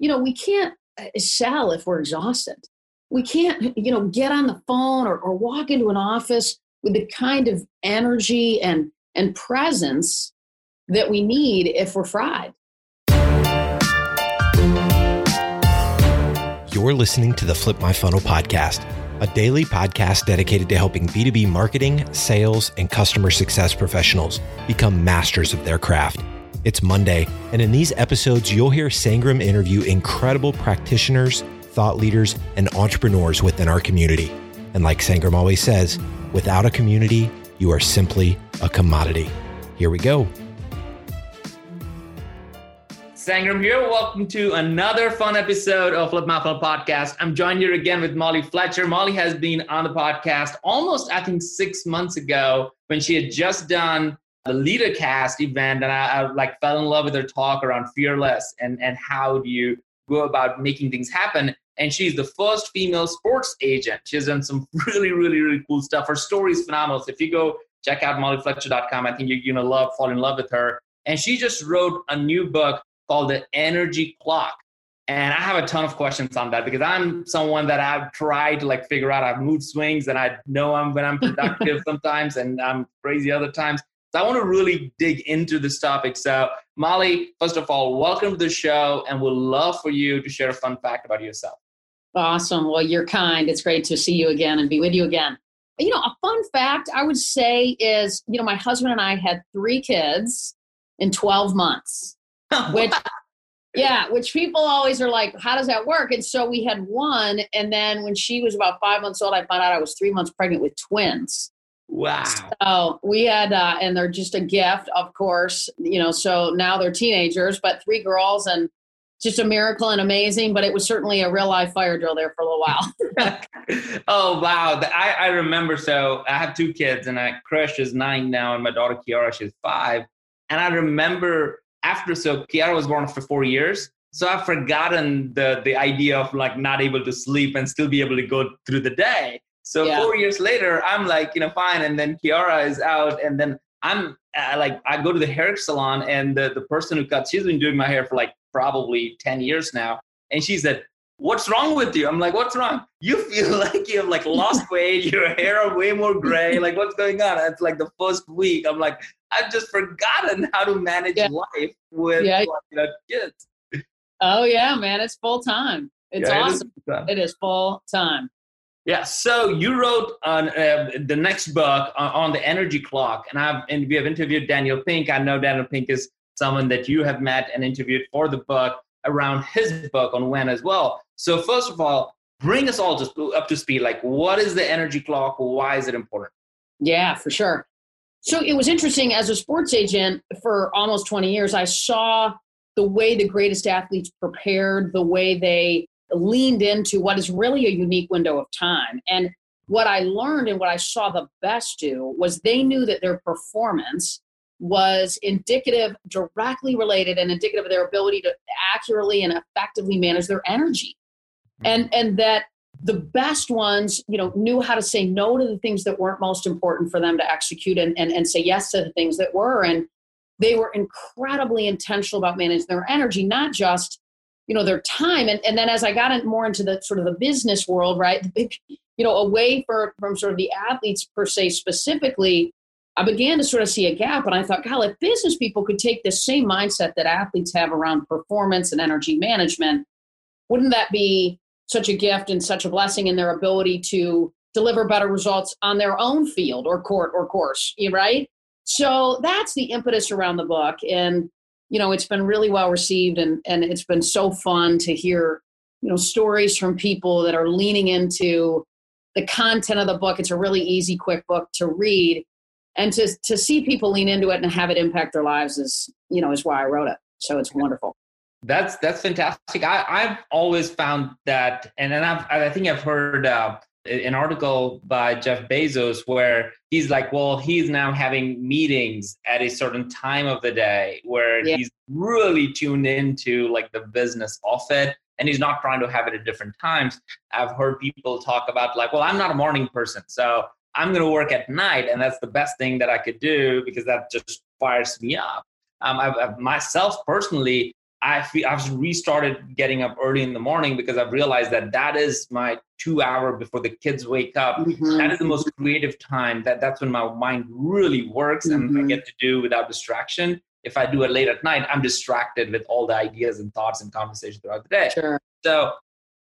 you know, we can't uh, sell if we're exhausted. We can't, you know, get on the phone or, or walk into an office with the kind of energy and and presence that we need if we're fried. You're listening to the Flip My Funnel podcast, a daily podcast dedicated to helping B2B marketing, sales, and customer success professionals become masters of their craft. It's Monday, and in these episodes, you'll hear Sangram interview incredible practitioners, thought leaders, and entrepreneurs within our community. And like Sangram always says, without a community, you are simply a commodity. Here we go. Sangram here. Welcome to another fun episode of Flip My Funnel podcast. I'm joined here again with Molly Fletcher. Molly has been on the podcast almost, I think, six months ago when she had just done the LeaderCast event, and I, I like fell in love with her talk around fearless and and how do you go about making things happen. And she's the first female sports agent. She has done some really, really, really cool stuff. Her story is phenomenal. So if you go check out mollyfletcher.com, I think you're gonna love, fall in love with her. And she just wrote a new book called The Energy Clock. And I have a ton of questions on that because I'm someone that I've tried to like figure out. I have mood swings and I know I'm when I'm productive sometimes and I'm crazy other times. So I want to really dig into this topic. So Molly, first of all, welcome to the show and we'd love for you to share a fun fact about yourself. Awesome. Well, you're kind. It's great to see you again and be with you again. You know, a fun fact I would say is, you know, my husband and I had three kids in 12 months which yeah which people always are like how does that work and so we had one and then when she was about five months old i found out i was three months pregnant with twins wow so we had uh, and they're just a gift of course you know so now they're teenagers but three girls and just a miracle and amazing but it was certainly a real life fire drill there for a little while oh wow I, I remember so i have two kids and i Crush is nine now and my daughter kiara she's five and i remember after so Kiara was born for four years. So I've forgotten the the idea of like not able to sleep and still be able to go through the day. So yeah. four years later, I'm like, you know, fine. And then Kiara is out, and then I'm uh, like, I go to the hair salon, and the, the person who cuts, she's been doing my hair for like probably 10 years now. And she said, What's wrong with you? I'm like, What's wrong? You feel like you have like lost weight, your hair are way more gray. Like, what's going on? It's like the first week. I'm like, I've just forgotten how to manage yeah. life with yeah. you know, kids. Oh yeah, man, it's full time. It's yeah, awesome. It is, full time. Yeah. So you wrote on uh, the next book on, on, the energy clock, and I've and we have interviewed Daniel Pink. I know Daniel Pink is someone that you have met and interviewed for the book around his book on when as well. So first of all, bring us all just up to speed. Like, what is the energy clock? Why is it important? Yeah, for sure. So it was interesting as a sports agent for almost 20 years, I saw the way the greatest athletes prepared, the way they leaned into what is really a unique window of time. And what I learned and what I saw the best do was they knew that their performance was indicative, directly related, and indicative of their ability to accurately and effectively manage their energy. And, and that the best ones you know knew how to say no to the things that weren't most important for them to execute and, and, and say yes to the things that were and they were incredibly intentional about managing their energy not just you know their time and, and then as i got in more into the sort of the business world right the big you know away for, from sort of the athletes per se specifically i began to sort of see a gap and i thought god if business people could take the same mindset that athletes have around performance and energy management wouldn't that be such a gift and such a blessing in their ability to deliver better results on their own field or court or course, right? So that's the impetus around the book. And, you know, it's been really well received and, and it's been so fun to hear, you know, stories from people that are leaning into the content of the book. It's a really easy, quick book to read. And to, to see people lean into it and have it impact their lives is, you know, is why I wrote it. So it's wonderful. That's that's fantastic. I, I've always found that, and then I've, I think I've heard uh, an article by Jeff Bezos where he's like, well, he's now having meetings at a certain time of the day where yeah. he's really tuned into like the business of it, and he's not trying to have it at different times. I've heard people talk about like, well, I'm not a morning person, so I'm going to work at night, and that's the best thing that I could do because that just fires me up. Um, I've, I've myself personally I feel I've restarted getting up early in the morning because I've realized that that is my two hour before the kids wake up. Mm-hmm. That is the most creative time. That that's when my mind really works mm-hmm. and I mm-hmm. get to do without distraction. If I do it late at night, I'm distracted with all the ideas and thoughts and conversation throughout the day. Sure. So,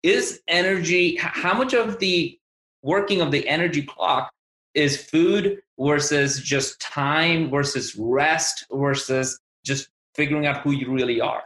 is energy? How much of the working of the energy clock is food versus just time versus rest versus just figuring out who you really are?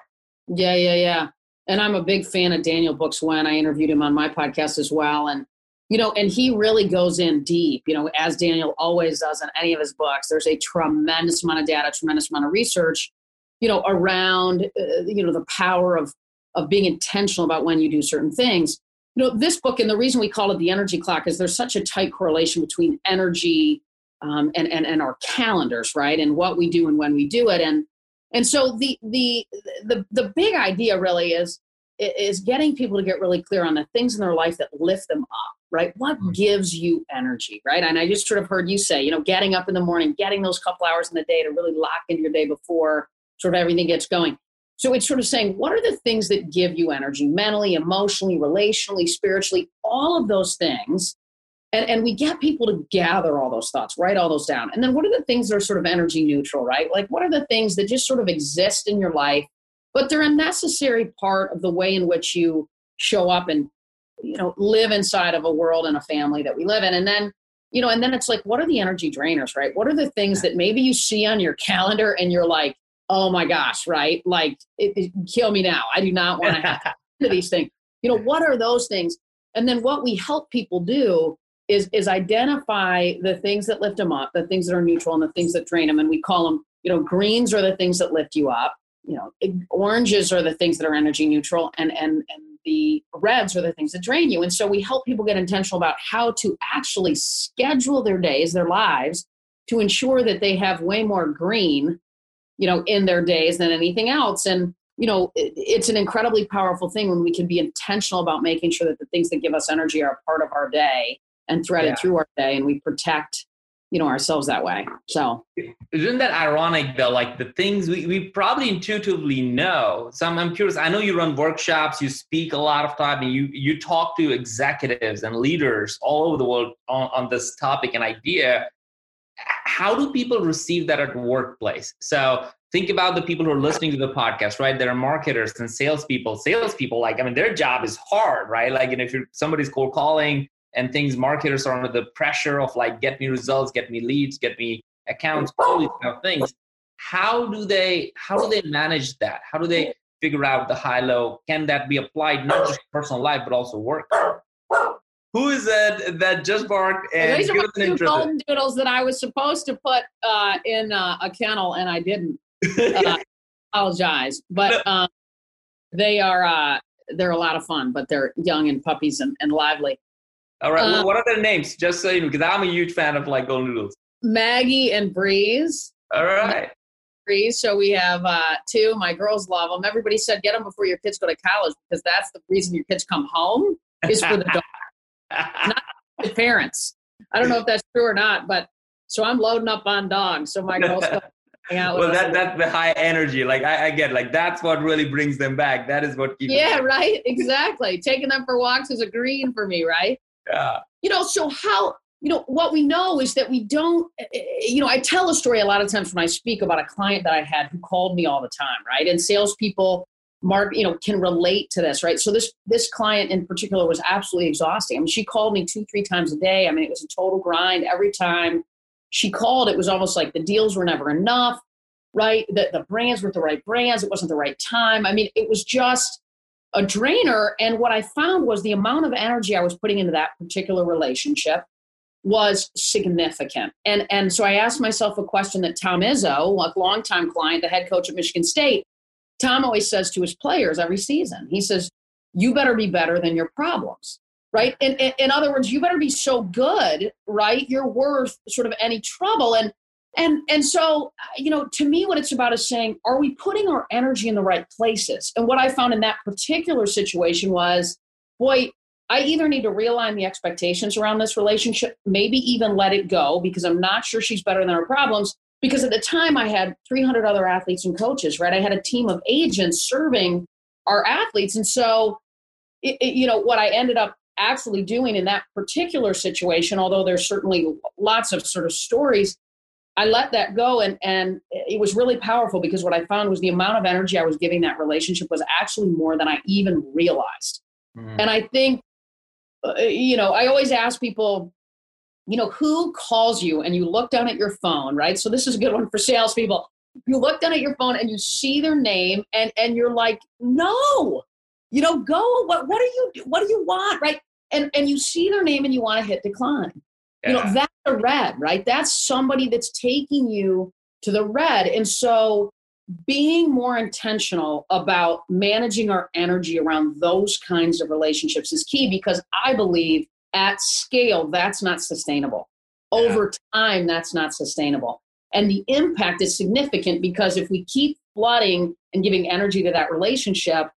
Yeah, yeah, yeah. And I'm a big fan of Daniel Books when I interviewed him on my podcast as well. And, you know, and he really goes in deep, you know, as Daniel always does in any of his books. There's a tremendous amount of data, tremendous amount of research, you know, around, uh, you know, the power of, of being intentional about when you do certain things. You know, this book, and the reason we call it the energy clock is there's such a tight correlation between energy um, and, and, and our calendars, right? And what we do and when we do it. And, and so the the the the big idea really is is getting people to get really clear on the things in their life that lift them up right? What mm-hmm. gives you energy right? And i just sort of heard you say you know getting up in the morning getting those couple hours in the day to really lock into your day before sort of everything gets going. So it's sort of saying what are the things that give you energy mentally emotionally relationally spiritually all of those things and, and we get people to gather all those thoughts write all those down. And then what are the things that are sort of energy neutral right? Like what are the things that just sort of exist in your life but they're a necessary part of the way in which you show up and you know live inside of a world and a family that we live in? And then you know and then it's like what are the energy drainers right? What are the things that maybe you see on your calendar and you're like oh my gosh right? Like it, it, kill me now. I do not want to have to these things. You know what are those things? And then what we help people do is is identify the things that lift them up, the things that are neutral, and the things that drain them. And we call them, you know, greens are the things that lift you up. You know, oranges are the things that are energy neutral, and and and the reds are the things that drain you. And so we help people get intentional about how to actually schedule their days, their lives, to ensure that they have way more green, you know, in their days than anything else. And you know, it's an incredibly powerful thing when we can be intentional about making sure that the things that give us energy are part of our day and threaded yeah. through our day and we protect you know ourselves that way so isn't that ironic though like the things we, we probably intuitively know so I'm, I'm curious i know you run workshops you speak a lot of time and you you talk to executives and leaders all over the world on, on this topic and idea how do people receive that at workplace so think about the people who are listening to the podcast, right? There are marketers and salespeople. Salespeople, like I mean, their job is hard, right? Like, and if you're somebody's cold calling, and things marketers are under the pressure of like get me results get me leads get me accounts all these kind of things. How do they how do they manage that? How do they figure out the high low? Can that be applied not just personal life but also work? Who is that that just barked and these are my two golden doodles that i was supposed to put uh, in uh, a kennel and i didn't. Uh, apologize but um, they are uh, they're a lot of fun but they're young and puppies and, and lively all right. Um, what are their names? Just so you know, because I'm a huge fan of like golden noodles. Maggie and Breeze. All right. Breeze. So we have uh, two. My girls love them. Everybody said get them before your kids go to college because that's the reason your kids come home is for the dog, not the parents. I don't know if that's true or not, but so I'm loading up on dogs. So my girls come well, that that's the high energy. Like I, I, get, like that's what really brings them back. That is what keeps. Yeah, right. Exactly. Taking them for walks is a green for me, right? Yeah. You know, so how, you know, what we know is that we don't, eh, eh, you know, I tell a story a lot of times when I speak about a client that I had who called me all the time, right? And salespeople, mark, you know, can relate to this, right? So this this client in particular was absolutely exhausting. I mean, she called me two, three times a day. I mean, it was a total grind every time she called. It was almost like the deals were never enough, right? The the brands were the right brands. It wasn't the right time. I mean, it was just a drainer. And what I found was the amount of energy I was putting into that particular relationship was significant. And, and so I asked myself a question that Tom Izzo, a longtime client, the head coach at Michigan State, Tom always says to his players every season, he says, you better be better than your problems, right? In, in, in other words, you better be so good, right? You're worth sort of any trouble. And and and so uh, you know to me what it's about is saying are we putting our energy in the right places and what i found in that particular situation was boy i either need to realign the expectations around this relationship maybe even let it go because i'm not sure she's better than her problems because at the time I had 300 other athletes and coaches, right? I had a team of agents serving our athletes. And so, it, it, you know, what I ended up actually doing in that particular situation, although there's certainly lots of sort of stories, I let that go. And, and it was really powerful because what I found was the amount of energy I was giving that relationship was actually more than I even realized. Mm. And I think, uh, you know, I always ask people, you know, who calls you and you look down at your phone, right? So this is a good one for salespeople. You look down at your phone and you see their name and and you're like, no, you know, go. What what do you what do you want, right? And and you see their name and you want to hit decline. Yeah. You know, that's a red, right? That's somebody that's taking you to the red. And so being more intentional about managing our energy around those kinds of relationships is key because I believe at scale, that's not sustainable. Yeah. Over time, that's not sustainable. And the impact is significant because if we keep flooding and giving energy to that relationship,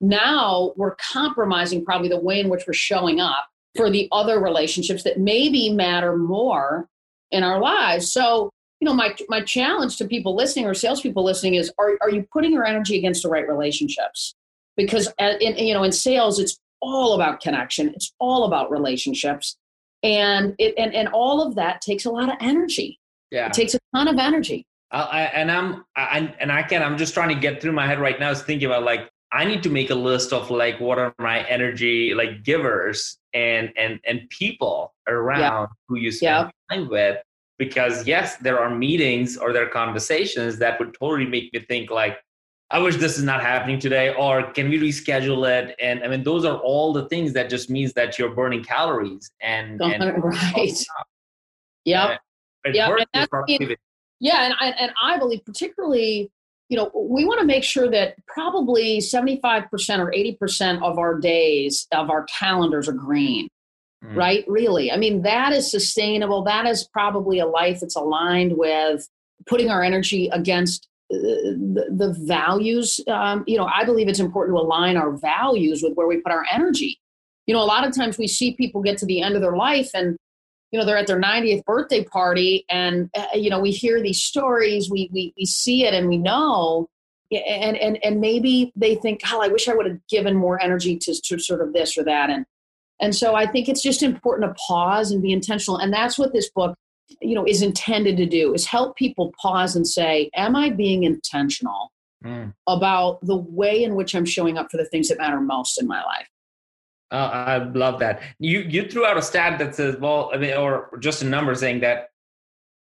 now we're compromising probably the way in which we're showing up for the other relationships that maybe matter more in our lives. So, you know, my my challenge to people listening or salespeople listening is: Are are you putting your energy against the right relationships? Because uh, in, you know, in sales, it's all about connection. It's all about relationships. And it and, and all of that takes a lot of energy. Yeah. It takes a ton of energy. I, and I'm I, and I can I'm just trying to get through my head right now is thinking about like I need to make a list of like what are my energy like givers and and and people around yeah. who you spend yeah. time with because yes there are meetings or there are conversations that would totally make me think like I wish this is not happening today, or can we reschedule it? And I mean, those are all the things that just means that you're burning calories and, and right. Oh, yep. Yeah. yeah, and I and I believe particularly, you know, we want to make sure that probably 75% or 80% of our days of our calendars are green. Mm. Right? Really. I mean, that is sustainable. That is probably a life that's aligned with putting our energy against the, the values um, you know i believe it's important to align our values with where we put our energy you know a lot of times we see people get to the end of their life and you know they're at their 90th birthday party and uh, you know we hear these stories we, we we see it and we know. And and and maybe they think oh i wish i would have given more energy to, to sort of this or that. And and so i think it's just important to pause and be intentional. And that's what this book you know is intended to do is help people pause and say am i being intentional mm. about the way in which i'm showing up for the things that matter most in my life uh, i love that. You you threw out a stat that says well i mean or just a number saying that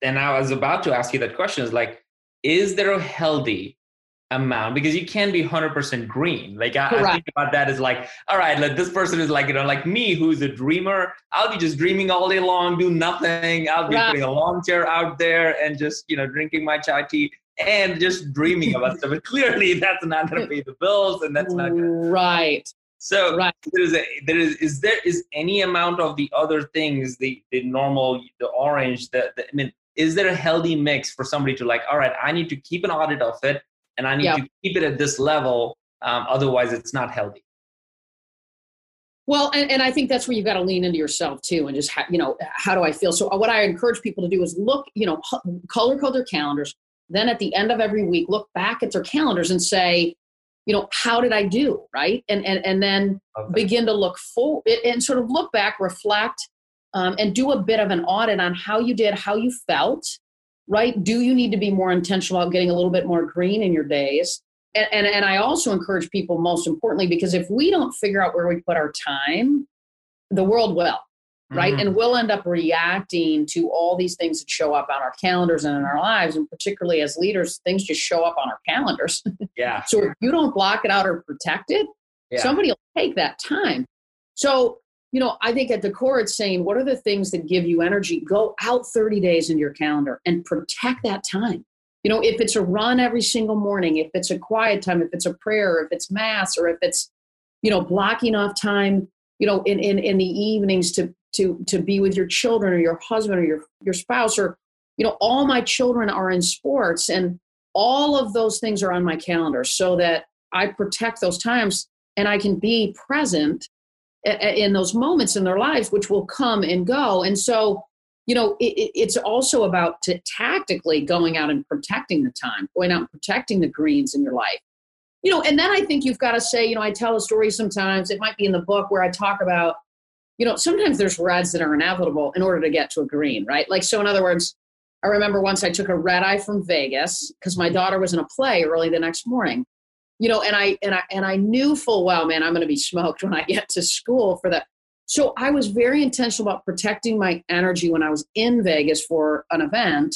and i was about to ask you that question is like is there a healthy amount? Because you can't be 100% green. Like I, I, think about that as like all right like this person is like you know like me who's a dreamer i'll be just dreaming all day long do nothing. I'll be right. putting a lawn chair out there and just you know drinking my chai tea and just dreaming about stuff. But clearly that's not going to pay the bills and that's not gonna, right so right. there is a, there is is there is any amount of the other things the the normal the orange the, the i mean is there a healthy mix for somebody to like all right i need to keep an audit of it and I need to keep it at this level. Um, otherwise, it's not healthy. Well, and, and I think that's where you've got to lean into yourself too, and just ha- you know, how do I feel? So what I encourage people to do is look, you know, color code their calendars. Then at the end of every week, look back at their calendars and say, you know, how did I do, right? And and and then okay. begin to look forward and sort of look back, reflect, um, and do a bit of an audit on how you did, how you felt, right? Do you need to be more intentional about getting a little bit more green in your days? And, and, and I also encourage people, most importantly, because if we don't figure out where we put our time, the world will, right? Mm-hmm. And we'll end up reacting to all these things that show up on our calendars and in our lives. And particularly as leaders, things just show up on our calendars. Yeah. so if you don't block it out or protect it, yeah. somebody will take that time. So you know, I think at the core, it's saying, what are the things that give you energy? Go out 30 days in your calendar and protect that time. You know, if it's a run every single morning, if it's a quiet time, if it's a prayer, if it's mass, or if it's, you know, blocking off time, you know, in, in, in the evenings to, to, to be with your children or your husband or your, your spouse, or, you know, all my children are in sports and all of those things are on my calendar so that I protect those times and I can be present eh, eh, in those moments in their lives, which will come and go. And so, you know, it, it's also about to tactically going out and protecting the time, going out and protecting the greens in your life. You know, and then I think you've got to say, you know, I tell a story sometimes, it might be in the book where I talk about, you know, sometimes there's reds that are inevitable in order to get to a green, right? Like, so in other words, I remember once I took a red eye from Vegas because my daughter was in a play early the next morning. You know, and I and I and I knew full well, man, I'm going to be smoked when I get to school for that. So I was very intentional about protecting my energy when I was in Vegas for an event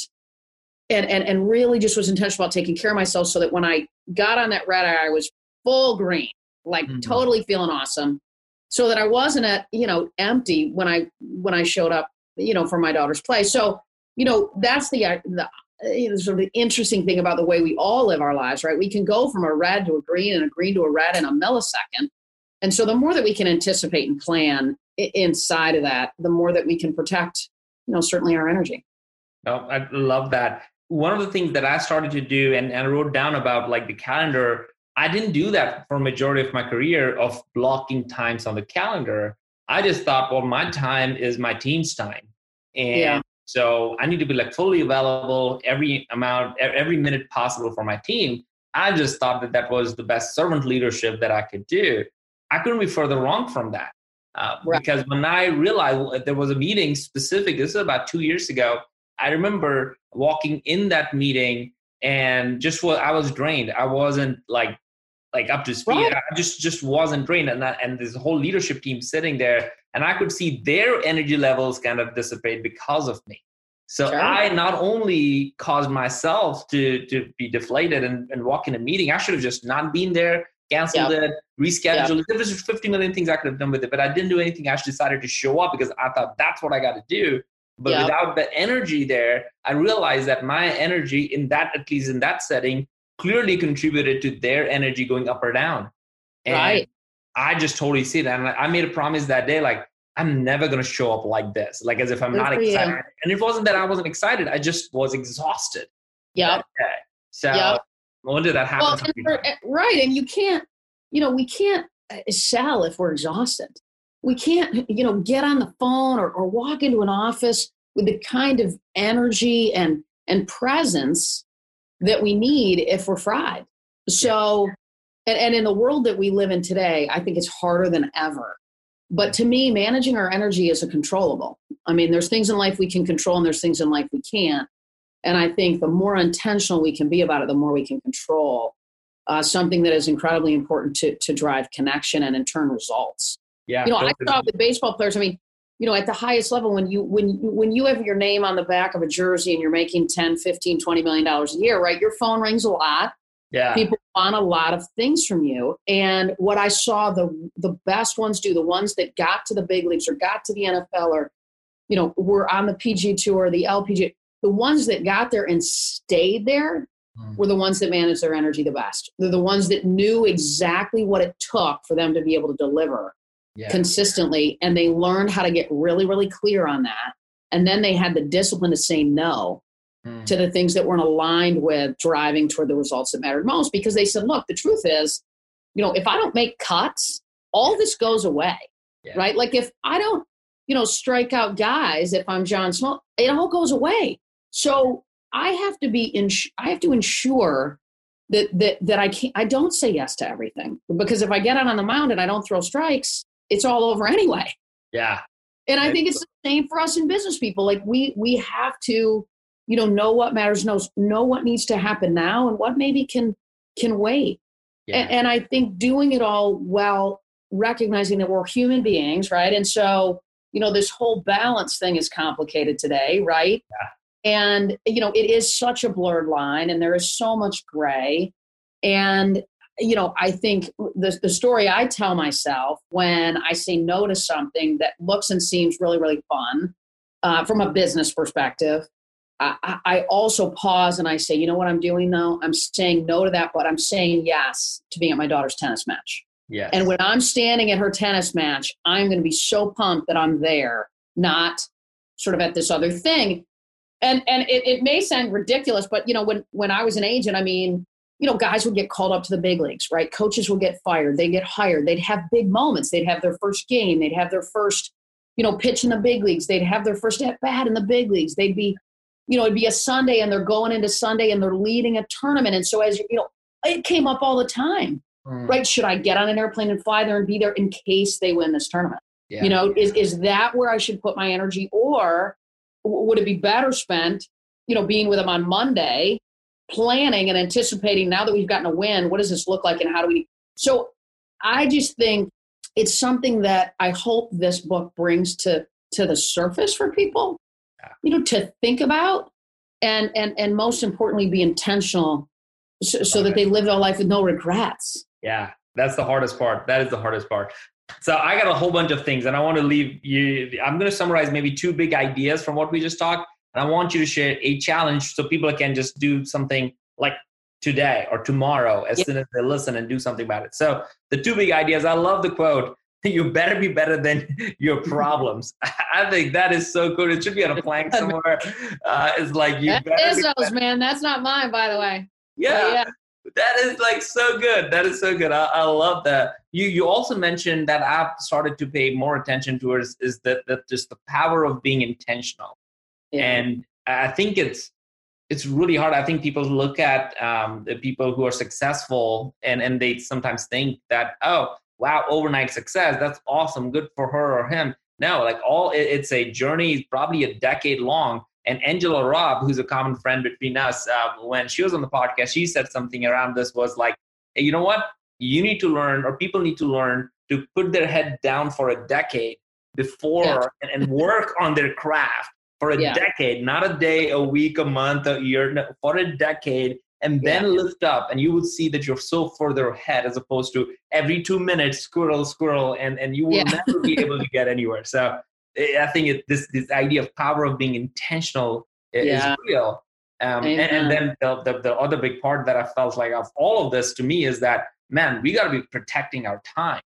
and, and, and really just was intentional about taking care of myself so that when I got on that red eye, I was full green, like mm-hmm. totally feeling awesome. So that I wasn't at, you know, empty when I, when I showed up, you know, for my daughter's play. So, you know, that's the, uh, the, you know, sort of the interesting thing about the way we all live our lives, right? We can go from a red to a green and a green to a red in a millisecond. And so the more that we can anticipate and plan inside of that, the more that we can protect, you know, certainly our energy. Oh, I love that. One of the things that I started to do and, and wrote down about like the calendar, I didn't do that for majority of my career of blocking times on the calendar. I just thought, well, my time is my team's time. And yeah. so I need to be like fully available every amount, every minute possible for my team. I just thought that that was the best servant leadership that I could do. I couldn't be further wrong from that. Uh, right. Because when I realized there was a meeting specific, this is about two years ago, I remember walking in that meeting and just what I was drained. I wasn't like like up to speed. Right. I just just wasn't drained, and that, and this whole leadership team sitting there, and I could see their energy levels kind of dissipate because of me. So sure. I not only caused myself to to be deflated and, and walk in a meeting, I should have just not been there canceled yep. it, rescheduled yep. There was 50 million things I could have done with it, but I didn't do anything. I just decided to show up because I thought that's what I got to do. But without the energy there, I realized that my energy in that, at least in that setting, clearly contributed to their energy going up or down. And right. I just totally see that. And I made a promise that day, like, I'm never going to show up like this, like as if I'm Good not excited. You. And it wasn't that I wasn't excited, I just was exhausted. Yeah. So yep. when did that happen? Well, and for, eh, right. And you can't, you know, we can't uh, sell if we're exhausted. We can't, you know, get on the phone or, or walk into an office with the kind of energy and and presence that we need if we're fried. So, and, and in the world that we live in today, I think it's harder than ever. But to me, managing our energy is a controllable. I mean, there's things in life we can control and there's things in life we can't. And I think the more intentional we can be about it, the more we can control uh, something that is incredibly important to, to drive connection and in turn results. Yeah. You know, I saw with baseball players, I mean, you know, at the highest level, when you, when when you have your name on the back of a jersey and you're making 10, 15, 20 million dollars a year, right? Your phone rings a lot. Yeah. People want a lot of things from you. And what I saw the, the best ones do, the ones that got to the big leagues or got to the NFL or, you know, were on the PGA tour, the LPGA, the ones that got there and stayed there mm. were the ones that managed their energy the best. They're the ones that knew exactly what it took for them to be able to deliver yeah. consistently. And they learned how to get really, really clear on that. And then they had the discipline to say no mm. to the things that weren't aligned with driving toward the results that mattered most because they said, look, the truth is, you know, if I don't make cuts, all this goes away. Yeah. Right? Like if I don't, you know, strike out guys, if I'm John Smoltz, it all goes away. So I have to be in. I have to ensure that that that I can't. I don't say yes to everything because if I get out on the mound and I don't throw strikes, it's all over anyway. Yeah. And I think it's the same for us in business people. Like we we have to, you know, know what matters, know know what needs to happen now, and what maybe can can wait. Yeah. And, and I think doing it all while recognizing that we're human beings, right? And so, you know, this whole balance thing is complicated today, right? Yeah and you know it is such a blurred line and there is so much gray and you know i think the, the story i tell myself when i say no to something that looks and seems really really fun uh, from a business perspective I, I also pause and i say you know what i'm doing though? I'm saying no to that but i'm saying yes to being at my daughter's tennis match. Yes. and when i'm standing at her tennis match i'm going to be so pumped that i'm there not sort of at this other thing. And and it, it may sound ridiculous but you know when when i was an agent i mean you know guys would get called up to the big leagues right coaches would get fired they get hired they'd have big moments they'd have their first game they'd have their first you know, pitch in the big leagues. They'd have their first at bat in the big leagues. They'd be, you know, it'd be a Sunday and they're going into Sunday and they're leading a tournament. And so as you know, it came up all the time. Mm. Right? Should I get on an airplane and fly there and be there in case they win this tournament? Yeah. You know, is is that where I should put my energy, or would it be better spent, you know, being with them on Monday, planning and anticipating now that we've gotten a win, what does this look like and how do we? So I just think it's something that I hope this book brings to to the surface for people, you know, to think about and and and most importantly, be intentional so, so that they live their life with no regrets. Yeah, that's the hardest part. That is the hardest part. So I got a whole bunch of things, and I want to leave you. I'm going to summarize maybe two big ideas from what we just talked, and I want you to share a challenge so people can just do something like today or tomorrow as soon as they listen and do something about it. So the two big ideas. I love the quote. You better be better than your problems. I think that is so good. It should be on a plank somewhere. Uh, it's like you. That is those, man. That's not mine, by the way. Yeah. yeah that is like so good. That is so good. I, I, love that. You you also mentioned that I've started to pay more attention towards is that that just the power of being intentional. Yeah. And I think it's it's really hard. I think people look at um, the people who are successful and and they sometimes think that oh wow overnight success that's awesome good for her or him. No, like all it, it's a journey, probably a decade long and Angela Robb, who's a common friend between us, uh, when she was on the podcast, she said something around this was like, hey, you know what? You need to learn, or people need to learn to put their head down for a decade before yeah. and, and, work on their craft for a yeah. decade, not a day, a week, a month, a year, no, for a decade, and then yeah. lift up, and you would see that you're so further ahead as opposed to every two minutes, squirrel, squirrel, and, and you will never be able to get anywhere. So I think it, this this idea of power of being intentional yeah. is real. Um, and, and, then the, the, the other big part that I felt like of all of this to me is that man, we got to be protecting our time.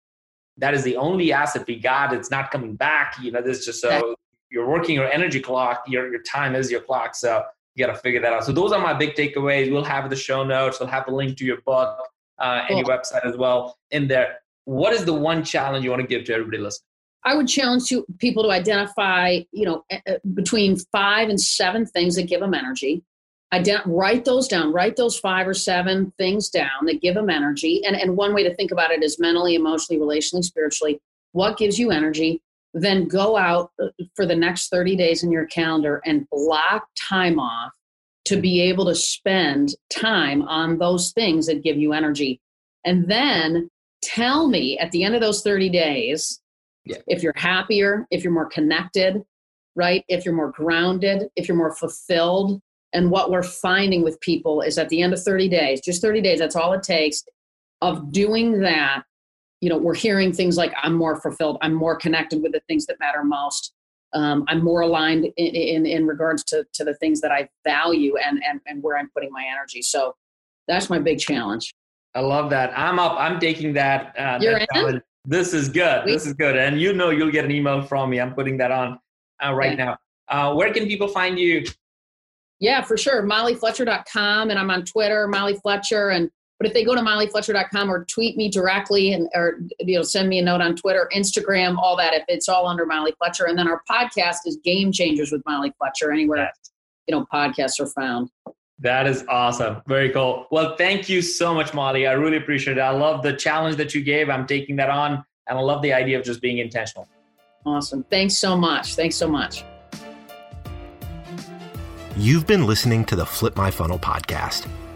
That is the only asset we got. It's not coming back. You know, this just so you're working your energy clock. Your your time is your clock. So you got to figure that out. So those are my big takeaways. We'll have the show notes. We'll have a link to your book uh, and your website as well in there. What is the one challenge you want to give to everybody listening? I would challenge to, people to identify, you know, between five and seven things that give them energy. Ident- write those down. Write those five or seven things down that give them energy. And and one way to think about it is mentally, emotionally, relationally, spiritually. What gives you energy? Then go out uh, for the next 30 days in your calendar and block time off to be able to spend time on those things that give you energy. And then tell me at the end of those 30 days yeah. If you're happier, if you're more connected, right? If you're more grounded, if you're more fulfilled. And what we're finding with people is at the end of 30 days, just 30 days, that's all it takes of doing that. You know, we're hearing things like, I'm more fulfilled, I'm more connected with the things that matter most. Um, I'm more aligned in, in, in regards to, to the things that I value and, and, and where I'm putting my energy. So that's my big challenge. I love that. I'm up. I'm taking that. Uh, You're that in? Challenge. This is good. This is good. And you know you'll get an email from me. I'm putting that on uh, right now. Uh, where can people find you? Yeah, for sure. MollyFletcher.com and I'm on Twitter, Molly Fletcher. And but if they go to MollyFletcher.com or tweet me directly and or you know send me a note on Twitter, Instagram, all that, if it's all under Molly Fletcher. And then our podcast is Game Changers with Molly Fletcher, anywhere yes. you know podcasts are found. That is awesome. Very cool. Well, thank you so much, Molly. I really appreciate it. I love the challenge that you gave. I'm taking that on, and I love the idea of just being intentional. Awesome. Thanks so much. Thanks so much. You've been listening to the Flip My Funnel podcast.